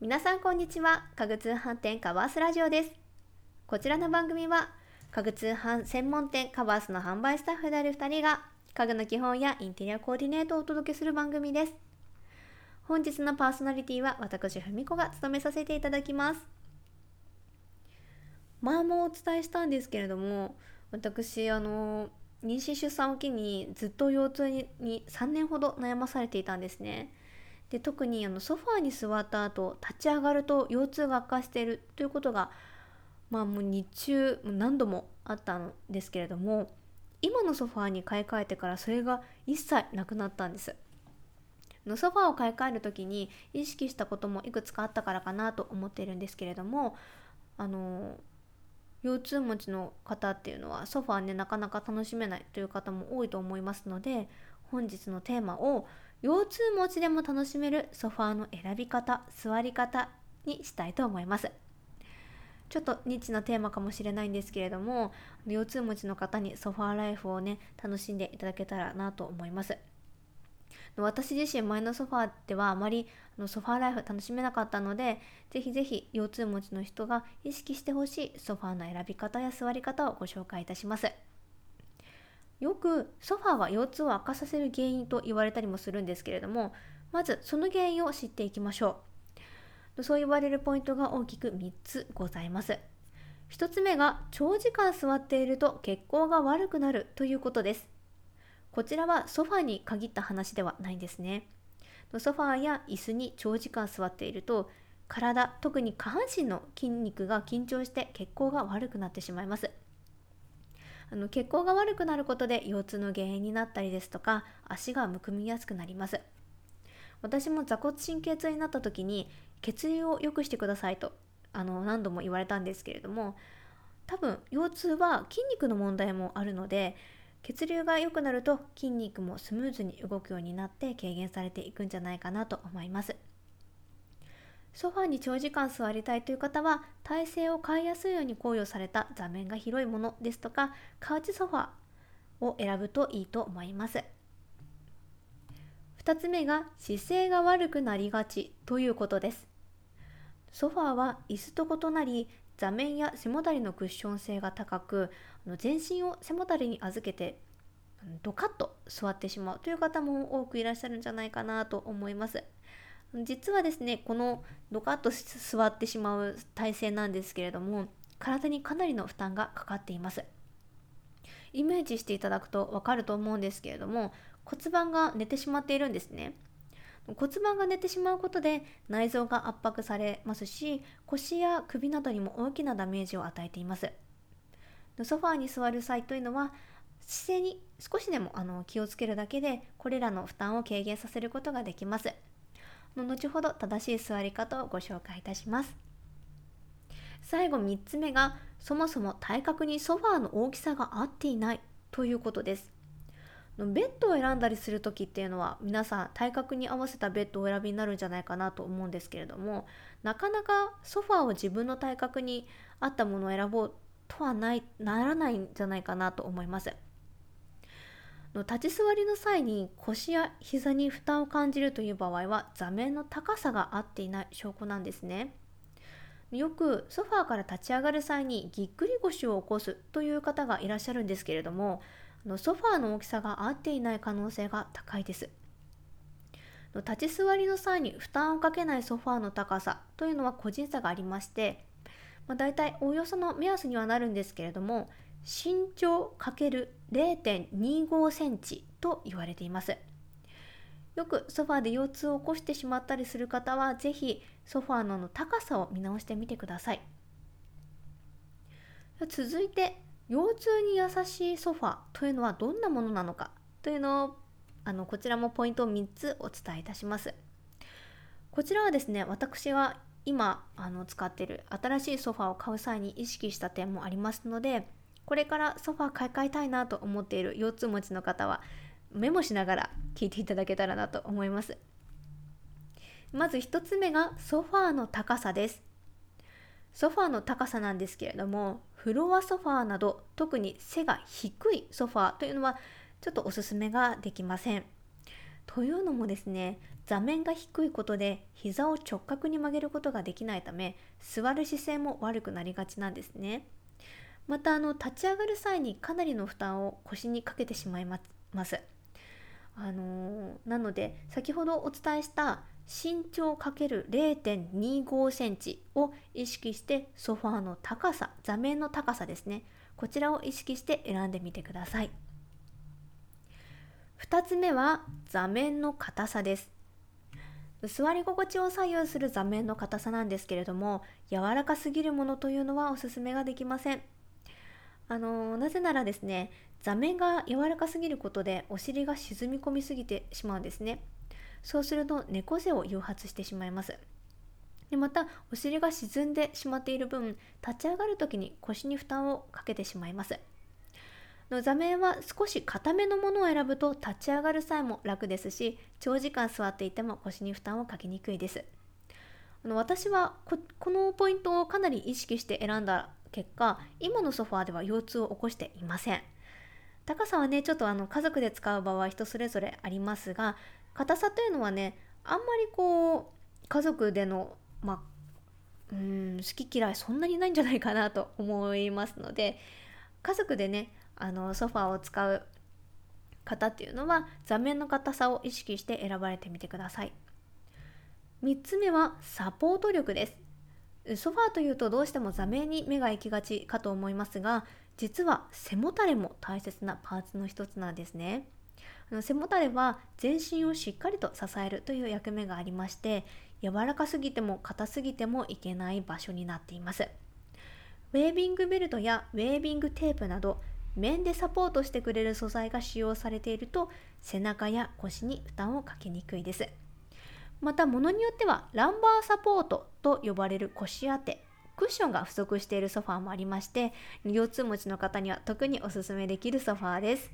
皆さんこんにちは。家具通販店カバースラジオです。こちらの番組は家具通販専門店カバースの販売スタッフである2人が家具の基本やインテリアコーディネートをお届けする番組です。本日のパーソナリティは私ふみこが務めさせていただきます。前もお伝えしたんですけれども私あの妊娠出産を機にずっと腰痛にに3年ほど悩まされていたんですね。で特にあのソファーに座った後立ち上がると腰痛が悪化しているということがまあもう日中何度もあったんですけれども今のソファーに買い替えてからそれが一切なくなったんです。のソファーを買い替える時に意識したこともいくつかあったからかなと思っているんですけれどもあの腰痛持ちの方っていうのはソファーねなかなか楽しめないという方も多いと思いますので本日のテーマを腰痛持ちでも楽しめるソファーの選び方座り方にしたいと思います。ちょっとニッチなテーマかもしれないんですけれども腰痛持ちの方にソファーライフをね楽しんでいただけたらなと思います。私自身前のソファーではあまりソファーライフ楽しめなかったのでぜひぜひ腰痛持ちの人が意識してほしいソファーの選び方や座り方をご紹介いたします。よくソファーは腰痛を悪化させる原因と言われたりもするんですけれどもまずその原因を知っていきましょう。そう言われるポイントが大きく3つございます。1つ目が長時間座っていると血行が悪くなるということです。こちらはソファーに限った話ではないんですね。ソファーや椅子に長時間座っていると体特に下半身の筋肉が緊張して血行が悪くなってしまいます。あの血行が悪くなることで腰痛の原因になったりですとか足がむくみやすくなります。私も座骨神経痛になった時に血流を良くしてくださいとあの何度も言われたんですけれども多分腰痛は筋肉の問題もあるので血流が良くなると筋肉もスムーズに動くようになって軽減されていくんじゃないかなと思います。ソファーに長時間座りたいという方は体勢を変えやすいように考慮された座面が広いものですとかカウチソファーを選ぶといいと思います。2つ目が姿勢が悪くなりがちということです。ソファーは椅子と異なり座面や背もたれのクッション性が高く全身を背もたれに預けてドカッと座ってしまうという方も多くいらっしゃるんじゃないかなと思います。実はですねこのドカッと座ってしまう体勢なんですけれども体にかなりの負担がかかっています。イメージしていただくとわかると思うんですけれども骨盤が寝てしまっているんですね。骨盤が寝てしまうことで内臓が圧迫されますし腰や首などにも大きなダメージを与えています。ソファーに座る際というのは姿勢に少しでもあの気をつけるだけでこれらの負担を軽減させることができます。後ほど正しい座り方をご紹介いたします。最後3つ目がそもそも体格にソファーの大きさが合っていないということです。ベッドを選んだりする時っていうのは皆さん体格に合わせたベッドをお選びになるんじゃないかなと思うんですけれどもなかなかソファーを自分の体格に合ったものを選ぼうとはないならないんじゃないかなと思います。の立ち座りの際に腰や膝に負担を感じるという場合は座面の高さが合っていない証拠なんですね。よくソファーから立ち上がる際にぎっくり腰を起こすという方がいらっしゃるんですけれどもソファーの大きさが合っていない可能性が高いです。立ち座りの際に負担をかけないソファーの高さというのは個人差がありまして、まあ、大体おおよその目安にはなるんですけれども身長 ×0.25 センチと言われています。よくソファーで腰痛を起こしてしまったりする方は是非ソファーの高さを見直してみてください。続いて腰痛に優しいソファーというのはどんなものなのかというのをあのこちらもポイントを3つお伝えいたします。こちらはですね私が今あの使っている新しいソファーを買う際に意識した点もありますのでこれからソファー買い替えたいなと思っている腰痛持ちの方はメモしながら聞いていただけたらなと思います。まず1つ目がソファーの高さです。ソファーの高さなんですけれどもフロアソファーなど特に背が低いソファーというのはちょっとおすすめができません。というのもですね座面が低いことで膝を直角に曲げることができないため座る姿勢も悪くなりがちなんですね。またあの立ち上がる際にかなりの負担を腰にかけてしまいます。あのー、なので先ほどお伝えした身長 ×0.25 センチを意識してソファーの高さ座面の高さですね。こちらを意識して選んでみてください。2つ目は座面の硬さです。座り心地を左右する座面の硬さなんですけれども柔らかすぎるものというのはおすすめができません。あのなぜならですね座面が柔らかすぎることでお尻が沈み込みすぎてしまうんですね。そうすると猫背を誘発してしまいます。でまたお尻が沈んでしまっている分立ち上がる時に腰に負担をかけてしまいます。の座面は少し硬めのものを選ぶと立ち上がる際も楽ですし長時間座っていても腰に負担をかけにくいです。あの私はこのポイントをかなり意識して選んだ結果今のソファーでは腰痛を起こしていません。高さはねちょっとあの家族で使う場合は人それぞれありますが硬さというのはねあんまりこう家族でのまあうん好き嫌いそんなにないんじゃないかなと思いますので家族でねあのソファーを使う方っていうのは座面の硬さを意識して選ばれてみてください。3つ目はサポート力です。ソファーというとどうしても座面に目が行きがちかと思いますが実は背もたれも大切なパーツの一つなんですね。背もたれは全身をしっかりと支えるという役目がありまして柔らかすぎても硬すぎてもいけない場所になっています。ウェービングベルトやウェービングテープなど面でサポートしてくれる素材が使用されていると背中や腰に負担をかけにくいです。また物によってはランバーサポートと呼ばれる腰当てクッションが不足しているソファーもありまして腰痛持ちの方には特におすすめできるソファーです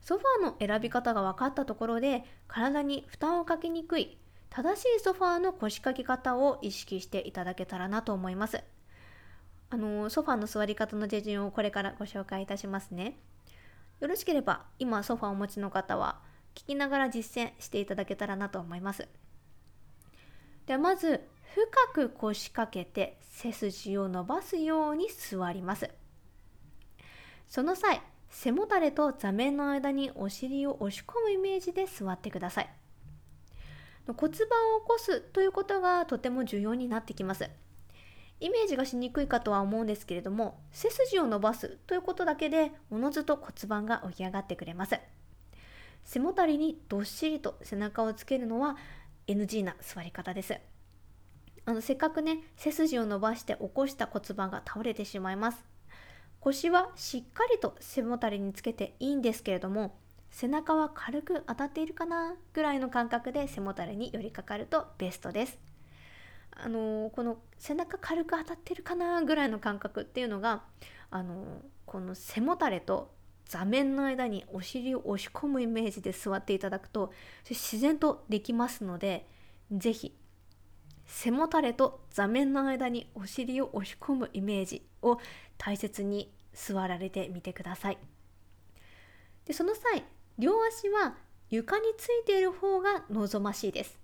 ソファーの選び方が分かったところで体に負担をかけにくい正しいソファーの腰掛け方を意識していただけたらなと思いますあのソファーの座り方の手順をこれからご紹介いたしますね。よろしければ今ソファーをお持ちの方は聞きながら実践していただけたらなと思います。ではまず深く腰掛けて背筋を伸ばすように座ります。その際背もたれと座面の間にお尻を押し込むイメージで座ってください。骨盤を起こすということがとても重要になってきます。イメージがしにくいかとは思うんですけれども背筋を伸ばすということだけでおのずと骨盤が起き上がってくれます背もたれにどっしりと背中をつけるのは NG な座り方です。あのせっかくね背筋を伸ばして起こした骨盤が倒れてしまいます。腰はしっかりと背もたれにつけていいんですけれども背中は軽く当たっているかなぐらいの感覚で背もたれに寄りかかるとベストです。あのこの背中軽く当たってるかなぐらいの感覚っていうのがあのこの背もたれと座面の間にお尻を押し込むイメージで座っていただくと自然とできますので是非背もたれと座面の間にお尻を押し込むイメージを大切に座られてみてください。でその際両足は床についている方が望ましいです。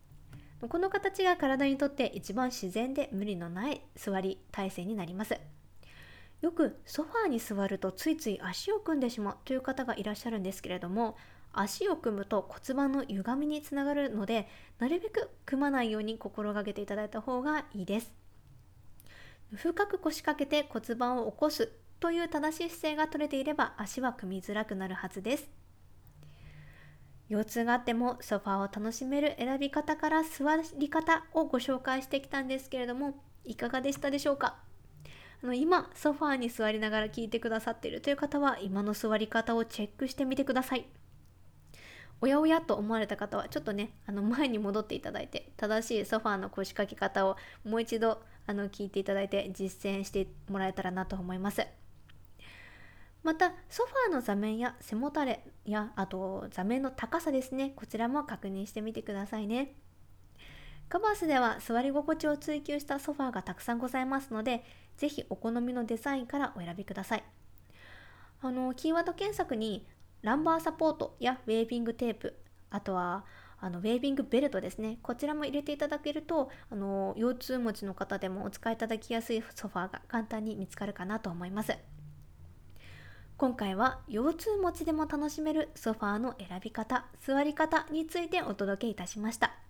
この形が体にとって一番自然で無理のない座り体勢になりますよくソファーに座るとついつい足を組んでしまうという方がいらっしゃるんですけれども足を組むと骨盤の歪みにつながるのでなるべく組まないように心がけていただいた方がいいです。深く腰掛けて骨盤を起こすという正しい姿勢が取れていれば足は組みづらくなるはずです。腰痛があってもソファーを楽しめる選び方から座り方をご紹介してきたんですけれどもいかがでしたでしょうか？の今ソファーに座りながら聞いてくださっているという方は今の座り方をチェックしてみてください。おやおやと思われた方はちょっとねあの前に戻っていただいて正しいソファーの腰掛け方をもう一度あの聞いていただいて実践してもらえたらなと思います。またソファーの座面や背もたれやあと座面の高さですね。こちらも確認してみてくださいね。カバースでは座り心地を追求したソファーがたくさんございますので是非お好みのデザインからお選びください。あのキーワード検索にランバーサポートやウェービングテープあとはあのウェービングベルトですね。こちらも入れていただけるとあの腰痛持ちの方でもお使いいただきやすいソファーが簡単に見つかるかなと思います。今回は腰痛持ちでも楽しめるソファーの選び方座り方についてお届けいたしました。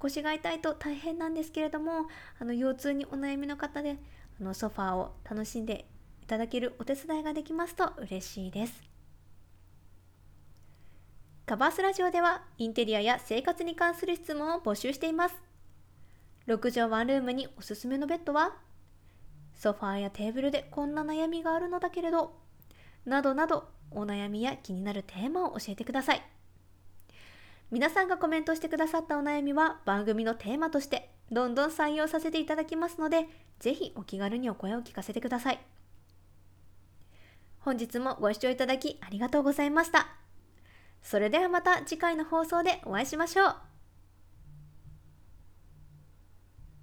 腰が痛いと大変なんですけれどもあの腰痛にお悩みの方であのソファーを楽しんでいただけるお手伝いができますと嬉しいですカバースラジオではインテリアや生活に関する質問を募集しています。6畳ワンルームにおすすめのベッドはソファーやテーブルでこんな悩みがあるのだけれどなどなどお悩みや気になるテーマを教えてください。皆さんがコメントしてくださったお悩みは番組のテーマとしてどんどん採用させていただきますのでぜひお気軽にお声を聞かせてください。本日もご視聴いただきありがとうございました。それではまた次回の放送でお会いしましょう。